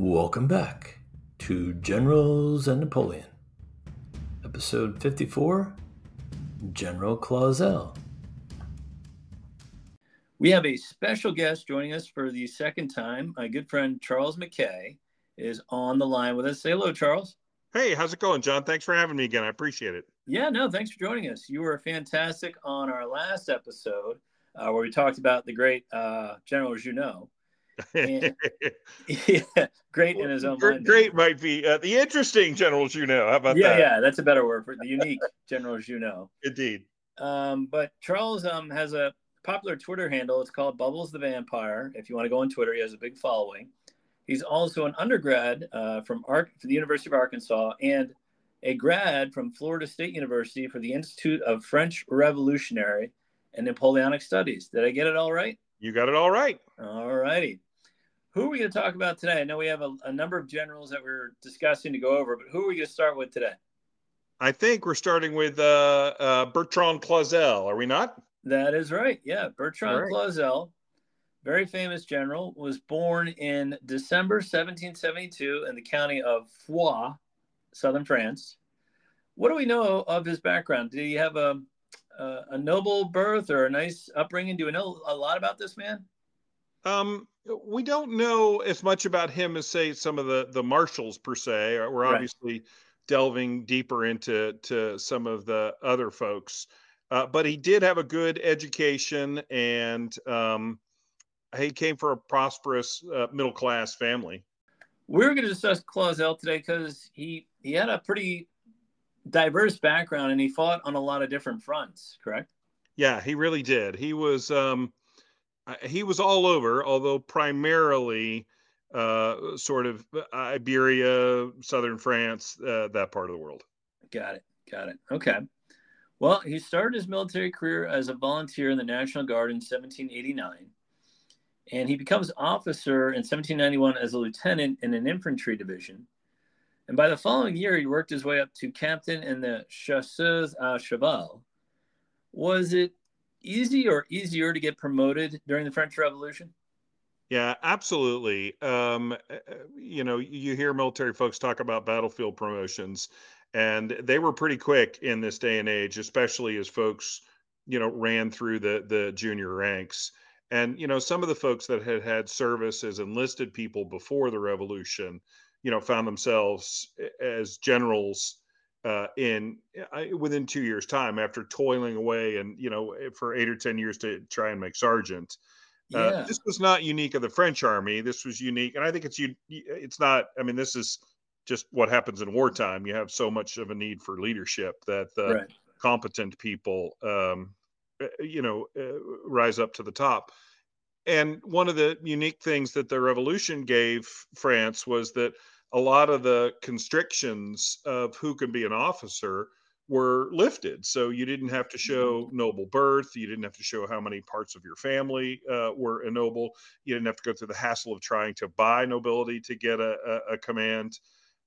Welcome back to Generals and Napoleon, episode 54 General Clauzel. We have a special guest joining us for the second time. My good friend Charles Mackay is on the line with us. Say hello, Charles. Hey, how's it going, John? Thanks for having me again. I appreciate it. Yeah, no, thanks for joining us. You were fantastic on our last episode uh, where we talked about the great uh, General Junot. And, yeah, great in his own great, Great might be uh, the interesting General Junot. How about yeah, that? Yeah, yeah, that's a better word for the unique General Junot. Indeed. Um, but Charles um, has a popular Twitter handle. It's called Bubbles the Vampire. If you want to go on Twitter, he has a big following. He's also an undergrad uh, from Ar- the University of Arkansas and a grad from Florida State University for the Institute of French Revolutionary and Napoleonic Studies. Did I get it all right? You got it all right. All righty. Who are we going to talk about today? I know we have a, a number of generals that we're discussing to go over, but who are we going to start with today? I think we're starting with uh, uh, Bertrand Clauzel, are we not? That is right. Yeah, Bertrand right. Clauzel, very famous general, was born in December 1772 in the county of Foix, southern France. What do we know of his background? Did he have a, a, a noble birth or a nice upbringing? Do we know a lot about this man? Um, we don't know as much about him as say some of the the marshals per se. We're obviously right. delving deeper into to some of the other folks, uh, but he did have a good education, and um, he came from a prosperous uh, middle class family. We're going to discuss Clauzel today because he he had a pretty diverse background and he fought on a lot of different fronts. Correct? Yeah, he really did. He was. Um, he was all over, although primarily uh, sort of Iberia, southern France, uh, that part of the world. Got it. Got it. Okay. Well, he started his military career as a volunteer in the National Guard in 1789, and he becomes officer in 1791 as a lieutenant in an infantry division. And by the following year, he worked his way up to captain in the Chasseurs à Cheval. Was it easy or easier to get promoted during the French Revolution? Yeah, absolutely. Um, uh, uh, you know, you hear military folks talk about battlefield promotions, and they were pretty quick in this day and age, especially as folks, you know, ran through the the junior ranks. And you know, some of the folks that had had service as enlisted people before the revolution, you know, found themselves as generals uh, in uh, within two years' time after toiling away and you know eh, for eight or ten years to try and make sergeant. Uh, yeah. Uh, this was not unique of the French army. This was unique, and I think it's it's not. I mean, this is just what happens in wartime. You have so much of a need for leadership that the right. competent people, um, eh, you know, uh, rise up to the top. And one of the unique things that the revolution gave France was that a lot of the constrictions of who can be an officer were lifted. So you didn't have to show mm-hmm. noble birth. You didn't have to show how many parts of your family uh, were ennobled. You didn't have to go through the hassle of trying to buy nobility to get a, a, a command.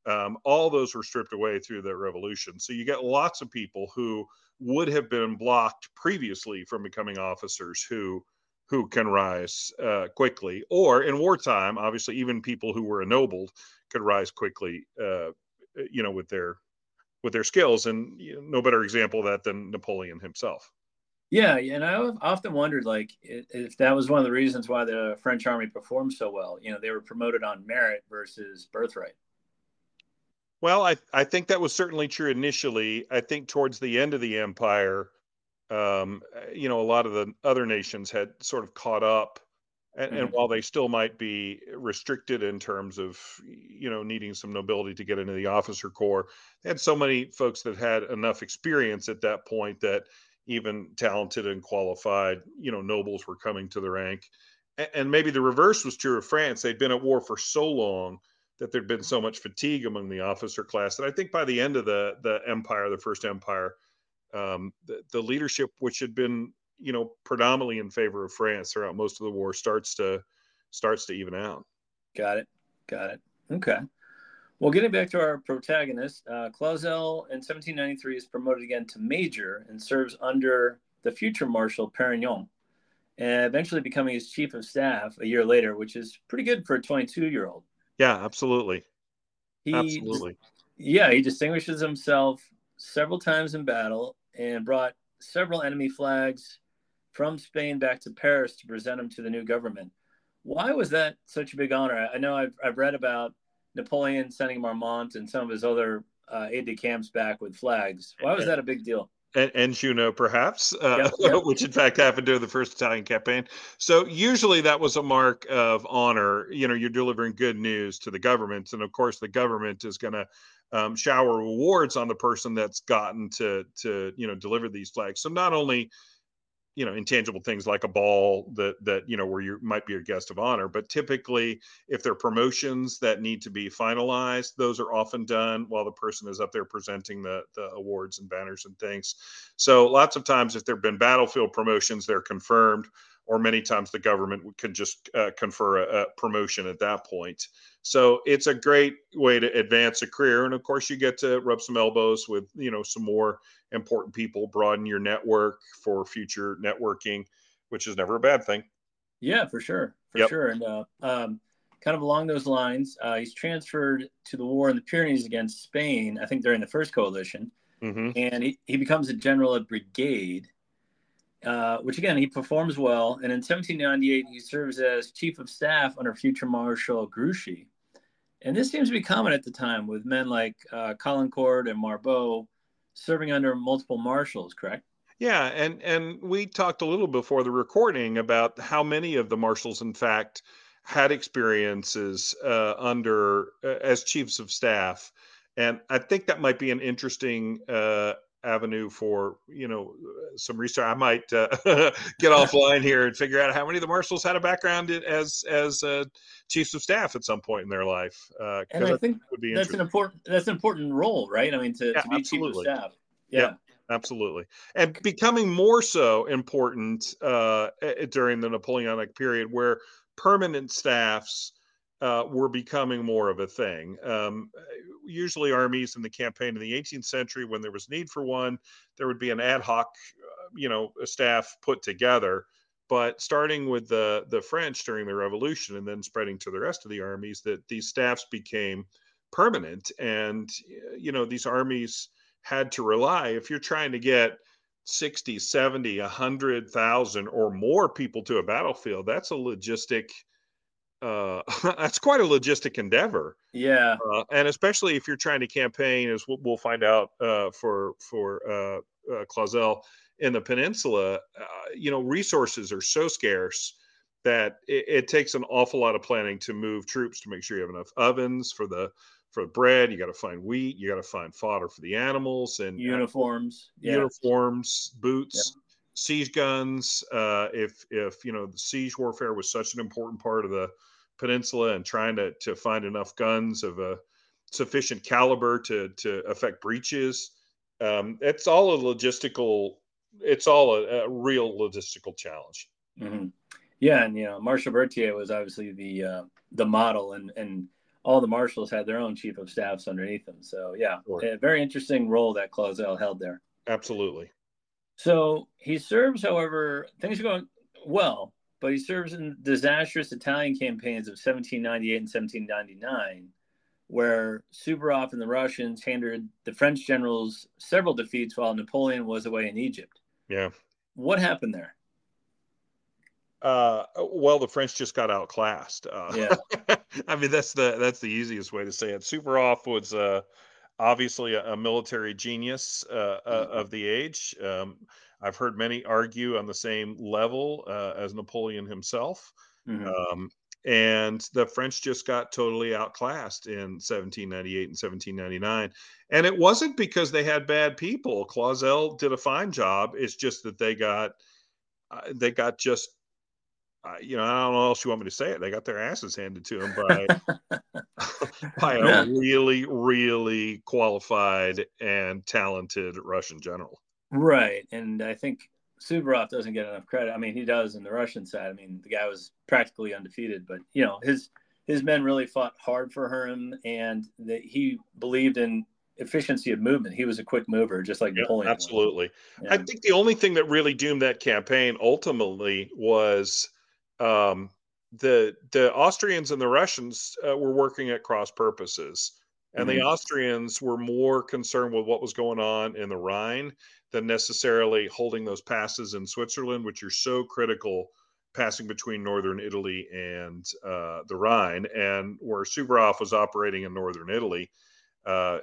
Um, all those were stripped away through the revolution. So you get lots of people who would have been blocked previously from becoming officers who who can rise uh, quickly. Or in wartime, obviously, even people who were ennobled could rise quickly, uh, you know, with their with their skills. And you know, no better example of that than Napoleon himself. Yeah, and I often wondered, like, if that was one of the reasons why the French army performed so well. You know, they were promoted on merit versus birthright. Well, I I think that was certainly true initially. I think towards the end of the empire, um, you know, a lot of the other nations had sort of caught up and, mm-hmm. and, while they still might be restricted in terms of you know needing some nobility to get into the officer corps they had so many folks that had enough experience at that point that even talented and qualified you know nobles were coming to the rank and, and maybe the reverse was true of france they'd been at war for so long that there'd been so much fatigue among the officer class that i think by the end of the the empire the first empire um, the, the leadership which had been you know predominantly in favor of France throughout most of the war starts to starts to even out. Got it. Got it. Okay. Well, getting back to our protagonist, uh, Clauzel in 1793 is promoted again to major and serves under the future Marshal Perignon, and eventually becoming his chief of staff a year later, which is pretty good for a 22 year old. Yeah, absolutely. He, absolutely. Yeah, he distinguishes himself several times in battle and brought several enemy flags from Spain back to Paris to present them to the new government. Why was that such a big honor? I know I've, I've read about Napoleon sending Marmont and some of his other uh, aide de camps back with flags. Why was that a big deal? And, and Junot, perhaps, uh, yep, yep. which in fact happened during the first Italian campaign. So usually that was a mark of honor. You know, you're delivering good news to the government, and of course the government is going to um, shower rewards on the person that's gotten to to you know deliver these flags. So not only you know intangible things like a ball that that you know where you might be a guest of honor but typically if there are promotions that need to be finalized those are often done while the person is up there presenting the the awards and banners and things. So lots of times if there have been battlefield promotions they're confirmed or many times the government can just uh, confer a, a, promotion at that point. So it's a great way to advance a career, and of course you get to rub some elbows with you know some more important people, broaden your network for future networking, which is never a bad thing. Yeah, for sure, for yep. sure, and uh, um, kind of along those lines, uh, he's transferred to the war in the Pyrenees against Spain. I think during the first coalition, mm-hmm. and he, he becomes a general of brigade uh, which again he performs well. And in 1798, he serves as chief of staff under future Marshal Grouchy. And this seems to be common at the time with men like uh, Caulaincourt and Marbot serving under multiple marshals, correct? Yeah, and and we talked a little before the recording about how many of the marshals, in fact, had experiences uh, under uh, as chiefs of staff, and I think that might be an interesting uh, avenue for you know some research. I might uh, get offline here and figure out how many of the marshals had a background as as uh, chiefs of staff at some point in their life. Uh, and I, think would be that's an important that's an important role, right? I mean, to, yeah, to be absolutely. chief of staff. Yeah. yeah. Absolutely, and becoming more so important uh, during the Napoleonic period, where permanent staffs uh, were becoming more of a thing. Um, usually, armies in the campaign in the 18th century, when there was need for one, there would be an ad hoc, uh, you know, staff put together. But starting with the the French during the Revolution, and then spreading to the rest of the armies, that these staffs became permanent, and you know, these armies had to rely. If you're trying to get 60, 70, 100,000 or more people to a battlefield, that's a logistic uh, that's quite a logistic endeavor. Yeah, uh, and especially if you're trying to campaign, as we'll, we'll find out uh, for for uh, uh, Clauzel in the peninsula, uh, you know, resources are so scarce that it, it, takes an awful lot of planning to move troops to make sure you have enough ovens for the for bread. You got to find wheat. You got to find fodder for the animals and uniforms, yeah. uniforms, boots. Yeah siege guns. Uh, if if you know the siege warfare was such an important part of the peninsula and trying to to find enough guns of a sufficient caliber to to affect breaches. Um, it's all a logistical. It's all a, a real logistical challenge. Mm-hmm. Yeah, and you know, Marshal Berthier was obviously the uh, the model, and and all the marshals had their own chief of staffs underneath them. So yeah, sure. a very interesting role that Clauzel held there. Absolutely. So he serves, however, things are going well, but he serves in disastrous Italian campaigns of 1798 and 1799, where Suvorov and the Russians handed the French generals several defeats while Napoleon was away in Egypt. Yeah. What happened there? Uh, well, the French just got outclassed. Uh, yeah. I mean, that's the that's the easiest way to say it. Suvorov was uh, obviously a, a military genius uh, uh, mm-hmm. of the age. Um, I've heard many argue on the same level uh, as Napoleon himself. Mm-hmm. Um, and the French just got totally outclassed in 1798 and 1799. And it wasn't because they had bad people. Clauzel did a fine job. It's just that they got uh, they got just uh, you know, I don't know else you want me to say it. They got their asses handed to them by by a really, really qualified and talented Russian general. Right, and I think Suvorov doesn't get enough credit. I mean, he does in the Russian side. I mean, the guy was practically undefeated, but you know, his his men really fought hard for him, and that he believed in efficiency of movement. He was a quick mover, just like yeah, Napoleon. Absolutely. Yeah. I think the only thing that really doomed that campaign ultimately was um, the the Austrians and the Russians uh, were working at cross purposes, and Mhm. the Austrians were more concerned with what was going on in the Rhine than necessarily holding those passes in Switzerland, which are so critical passing between northern Italy and uh, the Rhine, and where Suvorov was operating in northern Italy, uh,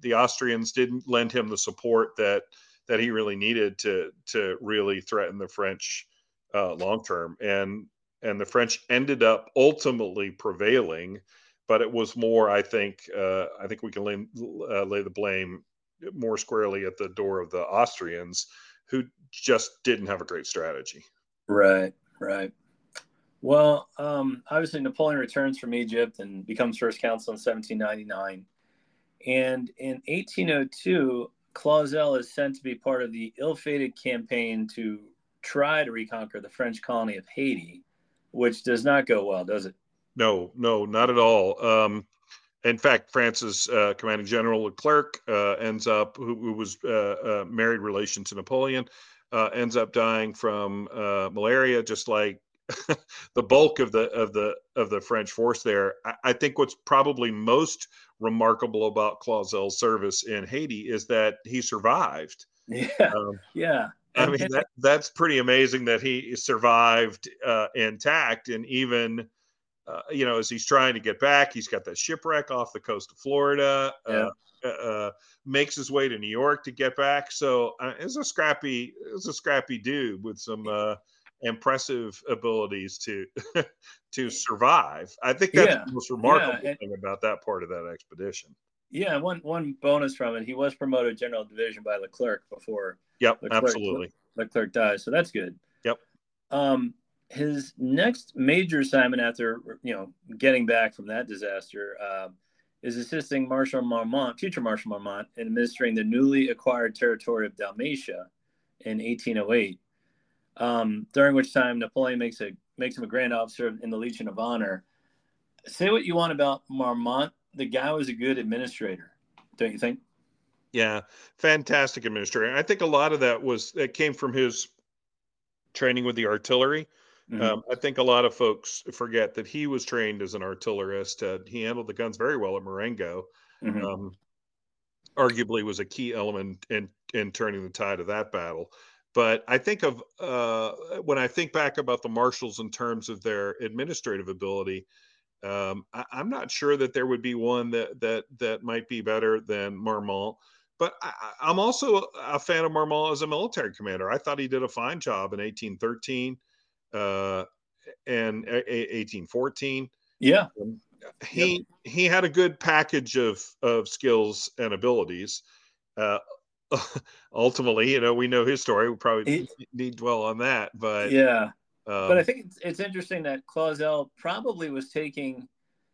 the Austrians didn't lend him the support that that he really needed to to really threaten the French uh, long term, and and the French ended up ultimately prevailing, but it was more, I think, uh, I think we can lay, uh, lay the blame more squarely at the door of the Austrians, who just didn't have a great strategy. Right, right. Well, um, obviously, Napoleon returns from Egypt and becomes first consul in 1799. And in 1802, Clauzel is sent to be part of the ill fated campaign to try to reconquer the French colony of Haiti, which does not go well, does it? No, no, not at all. Um, in fact, France's uh, commanding general Leclerc uh, ends up, who, who was uh, married relation to Napoleon, uh, ends up dying from uh, malaria, just like the bulk of the of the of the French force there. I, I think what's probably most remarkable about Clauzel's service in Haiti is that he survived. Yeah, Um, yeah. I mean, that, that's pretty amazing that he survived uh, intact. And even, uh, you know, as he's trying to get back, he's got that shipwreck off the coast of Florida, Yeah. uh, uh, makes his way to New York to get back. So uh, it's a scrappy, it's a scrappy dude with some uh, impressive abilities to to survive. I think that's Yeah. the most remarkable and- thing about that part of that expedition. Yeah, one one bonus from it, he was promoted general division by Leclerc before Yep, Leclerc- absolutely. Leclerc dies, so that's good. Yep. Um, his next major assignment after you know getting back from that disaster uh, is assisting Marshal Marmont, future Marshal Marmont, in administering the newly acquired territory of Dalmatia in 1808. Um, during which time Napoleon makes a makes him a grand officer in the Legion of Honor. Say what you want about Marmont, the guy was a good administrator, don't you think? Yeah, fantastic administrator. I think a lot of that was that came from his training with the artillery. Mhm. Um, I think a lot of folks forget that he was trained as an artillerist. Uh, he handled the guns very well at Marengo. Mhm. Um, arguably, was a key element in in turning the tide of that battle. But I think of uh, when I think back about the marshals in terms of their administrative ability, um, I, I'm not sure that there would be one that that that might be better than Marmont. But I, I'm also a fan of Marmont as a military commander. I thought he did a fine job in 1813 uh, and a- a- 1814. yeah, He he had a good package of of skills and abilities. Uh, ultimately, you know, we know his story. We probably He- need dwell on that, but yeah. Um, but I think it's, it's interesting that Clauzel probably was taking,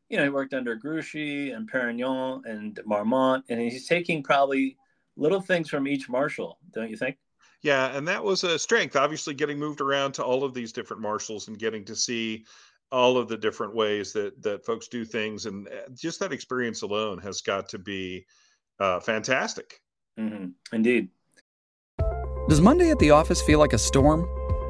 you know, he worked under Grouchy and Perignon and Marmont, and he's taking probably little things from each marshal, don't you think? Yeah, and that was a strength. Obviously, getting moved around to all of these different marshals and getting to see all of the different ways that that folks do things, and uh, just that experience alone has got to be uh, fantastic. Mm-hmm. Indeed. Does Monday at the office feel like a storm?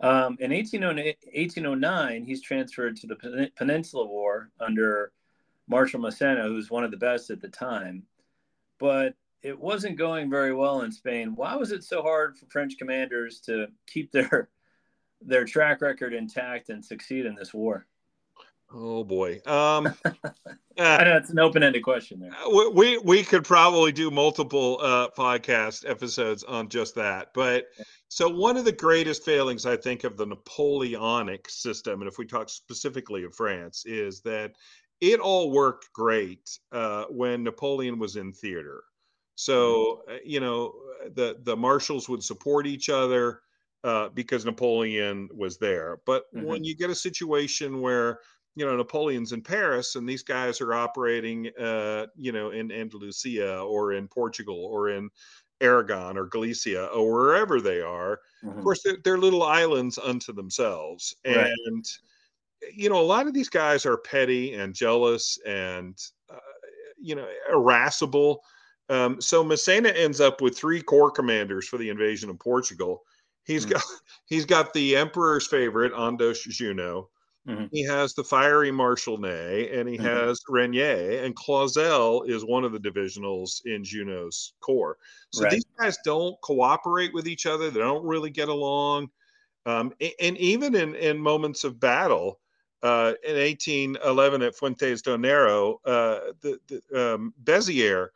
Um, in 1809, he's transferred to the Pen- Peninsula War under Marshal Massena, who's one of the best at the time. But it wasn't going very well in Spain. Why was it so hard for French commanders to keep their their track record intact and succeed in this war? Oh boy. Um, I uh, know it's an open-ended question there. we- we we could probably do multiple uh, podcast episodes on just that. But so one of the greatest failings I think of the Napoleonic system, and if we talk specifically of France, is that it all worked great uh, when Napoleon was in theater. So uh, you know the the marshals would support each other uh, because Napoleon was there. But when you get a situation where you know Napoleon's in Paris, and these guys are operating, uh, you know, in Andalusia or in Portugal or in Aragon or Galicia or wherever they are. Mm-hmm. Of course, they're, they're, little islands unto themselves, and right. you know, a lot of these guys are petty and jealous and uh, you know irascible. Um, so Massena ends up with three corps commanders for the invasion of Portugal. He's mm-hmm. got he's got the emperor's favorite Andoche Junot. Mm-hmm. He has the fiery Marshal Ney, and he mm-hmm. has Reynier, and Clauzel is one of the divisionals in Junot's corps. So right. these guys don't cooperate with each other. They don't really get along. Um, and even in, in moments of battle, uh, in 1811 at Fuentes de Oñoro, uh, the, the um, Bessières,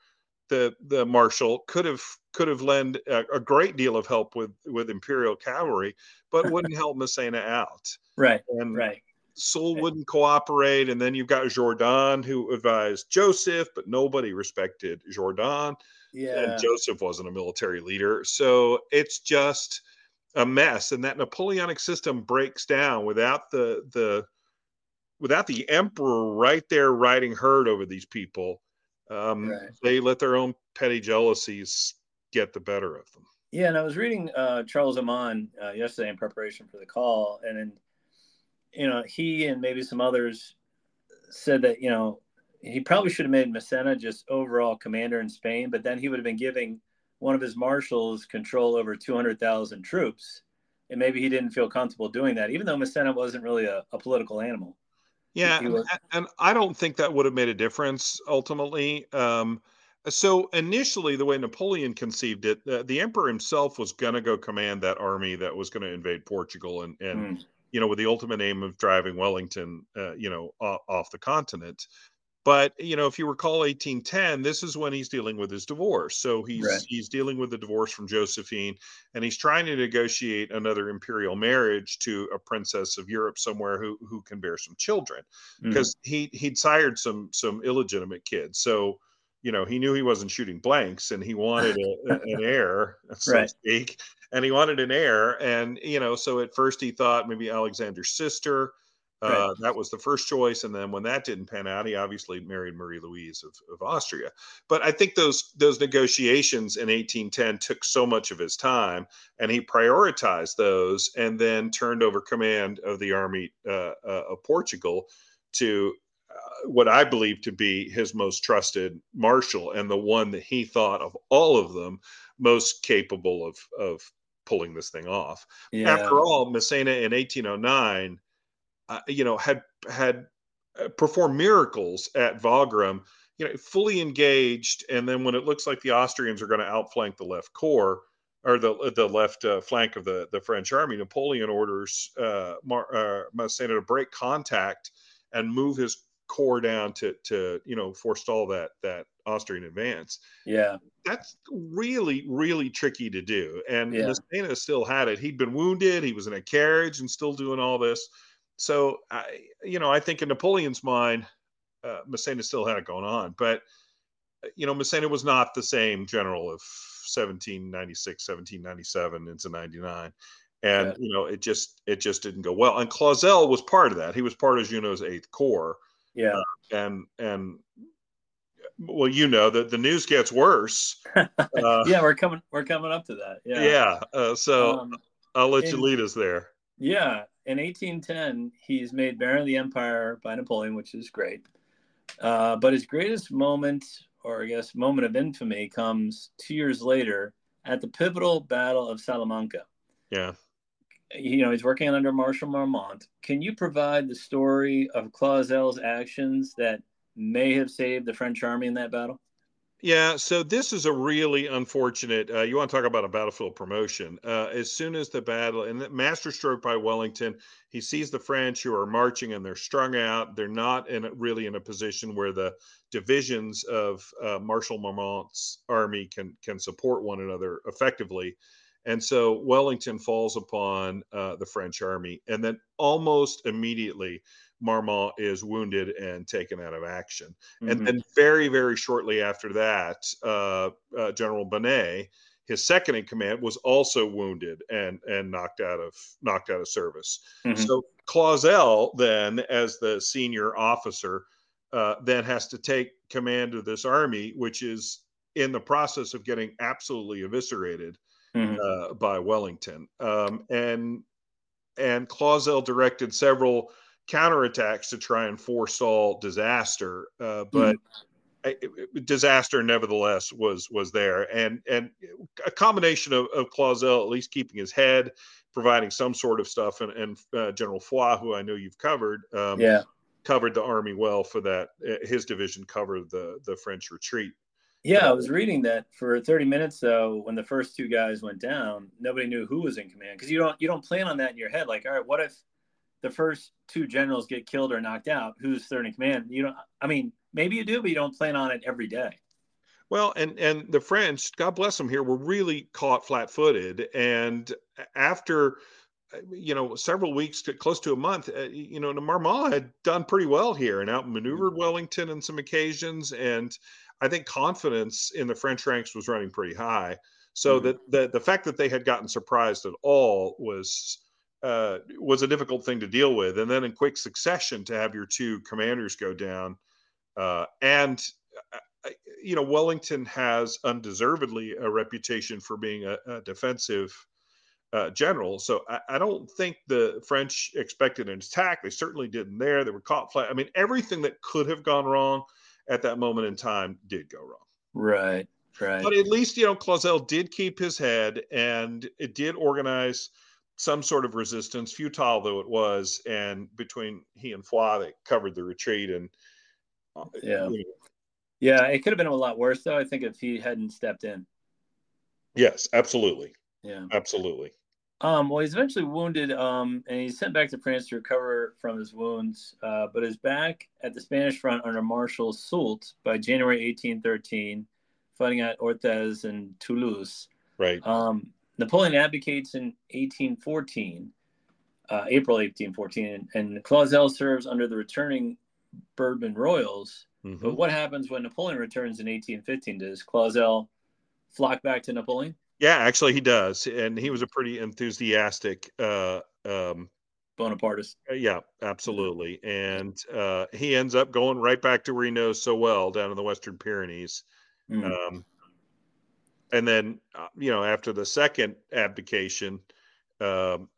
the the marshal, could have could have lent a, a, great deal of help with with imperial cavalry, but wouldn't help Massena out. Right. And right. Soult wouldn't cooperate, and then you've got Jourdan who advised Joseph, but nobody respected Jourdan. Yeah. And Joseph wasn't a military leader, so it's just a mess. And that Napoleonic system breaks down without the the without the emperor right there riding herd over these people. Um, right. They let their own petty jealousies get the better of them. Yeah, and I was reading uh, Charles Oman uh, yesterday in preparation for the call, and in you know, he and maybe some others said that, you know, he probably should have made Massena just overall commander in Spain, but then he would have been giving one of his marshals control over 200,000 troops. And maybe he didn't feel comfortable doing that, even though Massena wasn't really a, a political animal. Yeah. Was, and I don't think that would have made a difference ultimately. Um, so initially, the way Napoleon conceived it, uh, the emperor himself was going to go command that army that was going to invade Portugal and, and mm you know, with the ultimate aim of driving Wellington, uh, you know, off, off the continent. But you know, if you recall 1810, this is when he's dealing with his divorce. So he's right. he's dealing with the divorce from Josephine, and he's trying to negotiate another imperial marriage to a princess of Europe somewhere who who can bear some children, because mm. he he'd sired some some illegitimate kids. So you know he knew he wasn't shooting blanks, and he wanted a, an heir, so right. to speak and he wanted an heir. And you know, so at first he thought maybe Alexander's sister. Uh, right. That was the first choice, and then when that didn't pan out, he obviously married Marie Louise of, of Austria. But I think those those negotiations in 1810 took so much of his time, and he prioritized those, and then turned over command of the army uh, uh, of Portugal to uh, what I believe to be his most trusted marshal, and the one that he thought of all of them most capable of of pulling this thing off. Yeah. After all, Massena in 1809, uh, you know, had had uh, performed miracles at Wagram, you know, fully engaged, and then when it looks like the Austrians are going to outflank the left corps or the the left uh, flank of the the French army, Napoleon orders uh, Mar- uh, Massena to break contact and move his corps down to to you know forestall that that Austrian advance. Yeah, that's really really tricky to do. And yeah. Massena still had it. He'd been wounded. He was in a carriage and still doing all this. So I, you know, I think in Napoleon's mind, uh, Massena still had it going on. But you know, Massena was not the same general of 1796, 1797 into 99 and yeah. you know it just it just didn't go well and clauzel was part of that he was part of junot's eighth corps yeah uh, and and well, you know that the news gets worse. Uh, yeah, we're coming. We're coming up to that. Yeah. Yeah. Uh, so um, I'll let in, you lead us there. Yeah, in 1810, he's made Baron of the Empire by Napoleon, which is great. Uh, but his greatest moment, or I guess moment of infamy, comes two years later at the pivotal Battle of Salamanca. Yeah. You know, he's working under Marshal Marmont. Can you provide the story of Clauzel's actions that may have saved the French army in that battle? Yeah, so this is a really unfortunate. Uh, you want to talk about a battlefield promotion? Uh, as soon as the battle and the masterstroke by Wellington, he sees the French who are marching and they're strung out. They're not in a, really in a position where the divisions of uh, Marshal Marmont's army can can support one another effectively. And so Wellington falls upon uh, the French army, and then almost immediately Marmont is wounded and taken out of action. Mm-hmm. And then very, very shortly after that, uh, uh, General Bonnet, his second in command, was also wounded and and knocked out of knocked out of service. Mm-hmm. So Clauzel then, as the senior officer, uh, then has to take command of this army, which is in the process of getting absolutely eviscerated mm-hmm. uh, by Wellington. Um, and and Clauzel directed several counterattacks to try and forestall disaster, uh, but. Mm-hmm disaster nevertheless was was there. And and a combination of, of Clauzel at least keeping his head providing some sort of stuff and, and uh, general foy who i know you've covered um, yeah. covered the army well for that uh, his division covered the the french retreat. Yeah i was reading that for 30 minutes though when the first two guys went down nobody knew who was in command because you don't you don't plan on that in your head like all right what if the first two generals get killed or knocked out who's third in command you don't i mean maybe you do, but you don't plan on it every day. Well, and and the French, God bless them here, were really caught flat-footed, and after you know several weeks to close to a month, uh, you know, Marmont had done pretty well here and outmaneuvered mm-hmm. Wellington on some occasions, and I think confidence in the French ranks was running pretty high. So mm-hmm. that the the fact that they had gotten surprised at all was uh, was a difficult thing to deal with, and then in quick succession to have your two commanders go down uh, and uh, uh, you know, Wellington has undeservedly a reputation for being a, a defensive uh, general. So I, I, don't think the French expected an attack. They certainly didn't there. They were caught flat. I mean, everything that could have gone wrong at that moment in time did go wrong. Right. Right. But at least, you know, Clauzel did keep his head and it did organize some sort of resistance, futile though it was. And between he and Foy, they covered the retreat and uh, yeah. Yeah, it could have been a lot worse though. I think if he hadn't stepped in. Yes, absolutely. Yeah, absolutely. Um, well, he's eventually wounded, um, and he's sent back to France to recover from his wounds, uh, but is back at the Spanish front under Marshal Soult by January 1813, fighting at Orthez and Toulouse. Right. Um, Napoleon abdicates in 1814, uh, April 1814, and Clauzel serves under the returning Bourbon Royals. Mm-hmm. But what happens when Napoleon returns in 1815? Does Clauzel flock back to Napoleon? Yeah, actually, he does, and he was a pretty enthusiastic uh, um, Bonapartist. Uh, yeah, absolutely, and uh, he ends up going right back to where he knows so well, down in the Western Pyrenees. Mm-hmm. Um, and then, uh, you know, after the second abdication, um,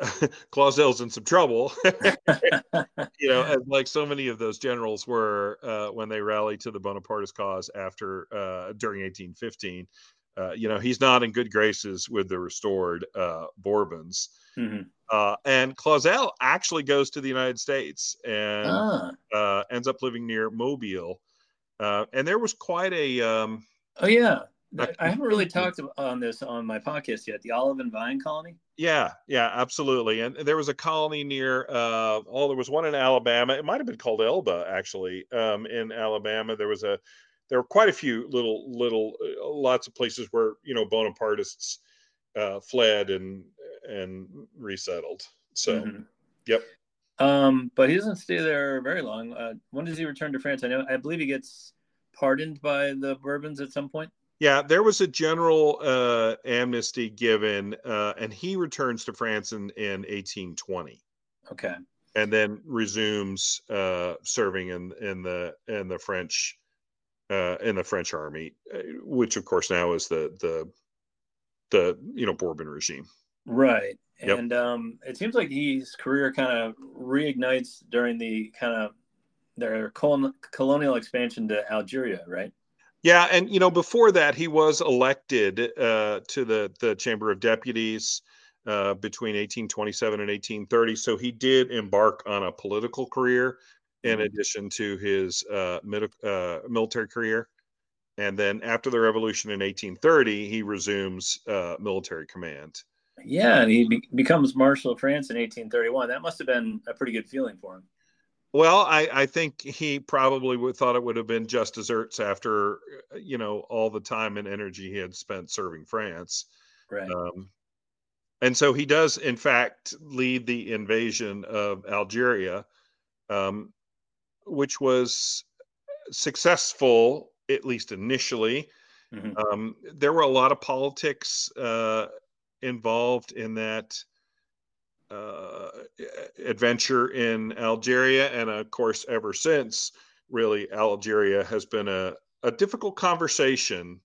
Clauzel's in some trouble. you know, as like so many of those generals were uh, when they rallied to the Bonapartist cause after uh, during 1815. Uh, you know, he's not in good graces with the restored uh, Bourbons. Mm-hmm. Uh, and Clauzel actually goes to the United States and ah. Uh, ends up living near Mobile. and there was quite a. Um, oh yeah, I haven't really talked on this on my podcast yet. The Olive and Vine Colony. Yeah, yeah, absolutely. And there was a colony near. Uh, oh, there was one in Alabama. It might have been called Elba, actually. Um, in Alabama, there was a. There were quite a few little, little, uh, lots of places where you know Bonapartists uh, fled and and resettled. So, mm-hmm. yep. Um, but he doesn't stay there very long. Uh, when does he return to France? I know. I believe he gets pardoned by the Bourbons at some point. Yeah, there was a general uh, amnesty given, uh, and he returns to France in, in 1820. Okay. And then resumes uh, serving in in the in the French uh, in the French army, uh, which of course now is the the the you know Bourbon regime. Right. Yep. And um, it seems like his career kind of reignites during the kind of their colonial expansion to Algeria, right? Yeah, and you know, before that, he was elected uh, to the the Chamber of Deputies uh, between 1827 and 1830. So he did embark on a political career in mm-hmm. addition to his uh, uh, military career. And then after the revolution in 1830, he resumes uh, military command. Yeah, and he be- becomes Marshal of France in 1831. That must have been a pretty good feeling for him. Well, I, I think he probably would thought it would have been just desserts after, uh, you know, all the time and energy he had spent serving France. Right. Um, and so he does, in fact, lead the invasion of Algeria, um, which was successful, at least initially. Mm-hmm. Um, there were a lot of politics uh, involved in that uh, adventure in Algeria, and of course, ever since, really, Algeria has been a, a difficult conversation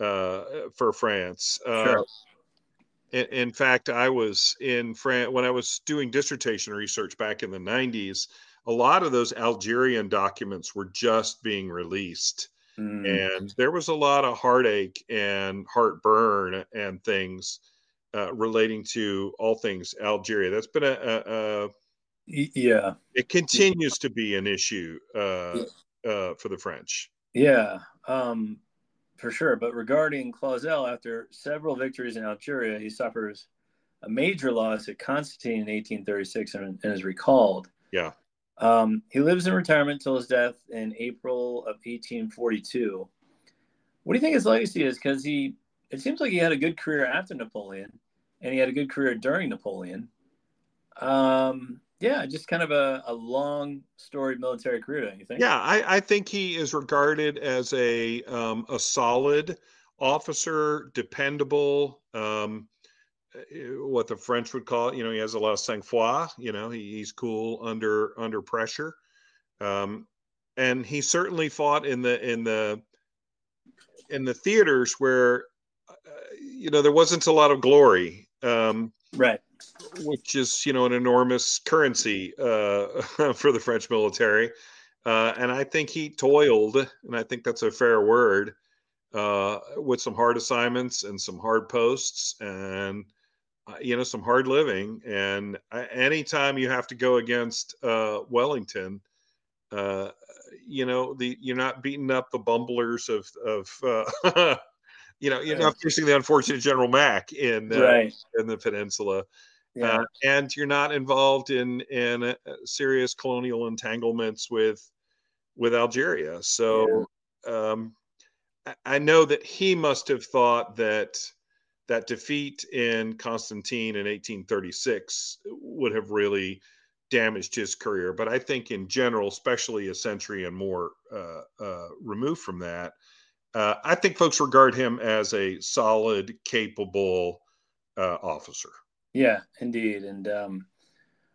uh, for France. Uh, sure. In, in, fact, I was in France when I was doing dissertation research back in the 90s. A lot of those Algerian documents were just being released. Mm. And there was a lot of heartache and heartburn and things uh, relating to all things Algeria. That's been a, a, a yeah. It continues to be an issue uh, uh, for the French. Yeah, um, for sure. But regarding Clauzel, after several victories in Algeria, he suffers a major loss at Constantine in 1836 and, and is recalled. Yeah. Um, he lives in retirement till his death in April of 1842. What do you think his legacy is? Because he, it seems like he had a good career after Napoleon, and he had a good career during Napoleon. Um, yeah, just kind of a, a long storied military career, don't you think? Yeah, I, I think he is regarded as a um, a solid officer, dependable. Um, Eh, what the French would call. You know, he has a lot of sang-froid. You know, he, he's cool under under pressure, um, and he certainly fought in the in the in the theaters where uh, you know there wasn't a lot of glory. Um, right. Which is you know an enormous currency uh, for the French military, uh, and I think he toiled, and I think that's a fair word. Uh, with some hard assignments and some hard posts and uh, you know some hard living and anytime you have to go against uh, wellington uh, you know the you're not beating up the bumblers of of uh, you know you're not facing the unfortunate general mack in uh, right. in the peninsula yeah. Uh, and you're not involved in in serious colonial entanglements with with algeria so yeah. um, I know that he must have thought that that defeat in Constantine in 1836 would have really damaged his career. But I think in general, especially a century and more uh, uh, removed from that, uh, I think folks regard him as a solid, capable uh, officer. Yeah, indeed. And um,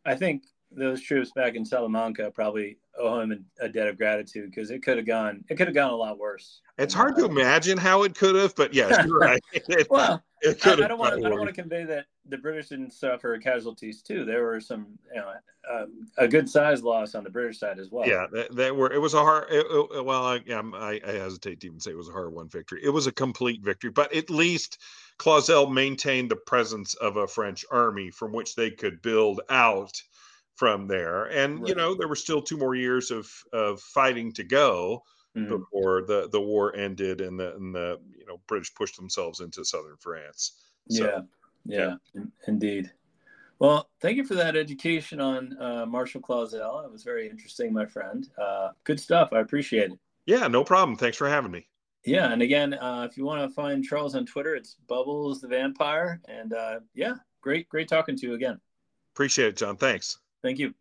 I think those troops back in Salamanca probably owe him a, debt of gratitude because it could have gone it could have gone a lot worse. It's hard to imagine how it could have, but yes, you're right. well, I, I, don't want to I don't want to convey that the British didn't suffer casualties too. There were some, you know, uh, a good size loss on the British side as well. Yeah, they, were. It was a hard. It, it, well, I, I, I hesitate to even say it was a hard won victory. It was a complete victory, but at least Clauzel maintained the presence of a French army from which they could build out from there. And right. you know, there were still two more years of of fighting to go mm. before the the war ended and the and the you know British pushed themselves into southern France. So, yeah, yeah, yeah, indeed. Well, thank you for that education on uh, Marshal Clauzel. It was very interesting, my friend. Uh, good stuff. I appreciate it. Yeah, no problem. Thanks for having me. Yeah, and again, uh, if you want to find Charles on Twitter, it's Bubbles the Vampire. And uh, yeah, great, great talking to you again. Appreciate it, John. Thanks. Thank you.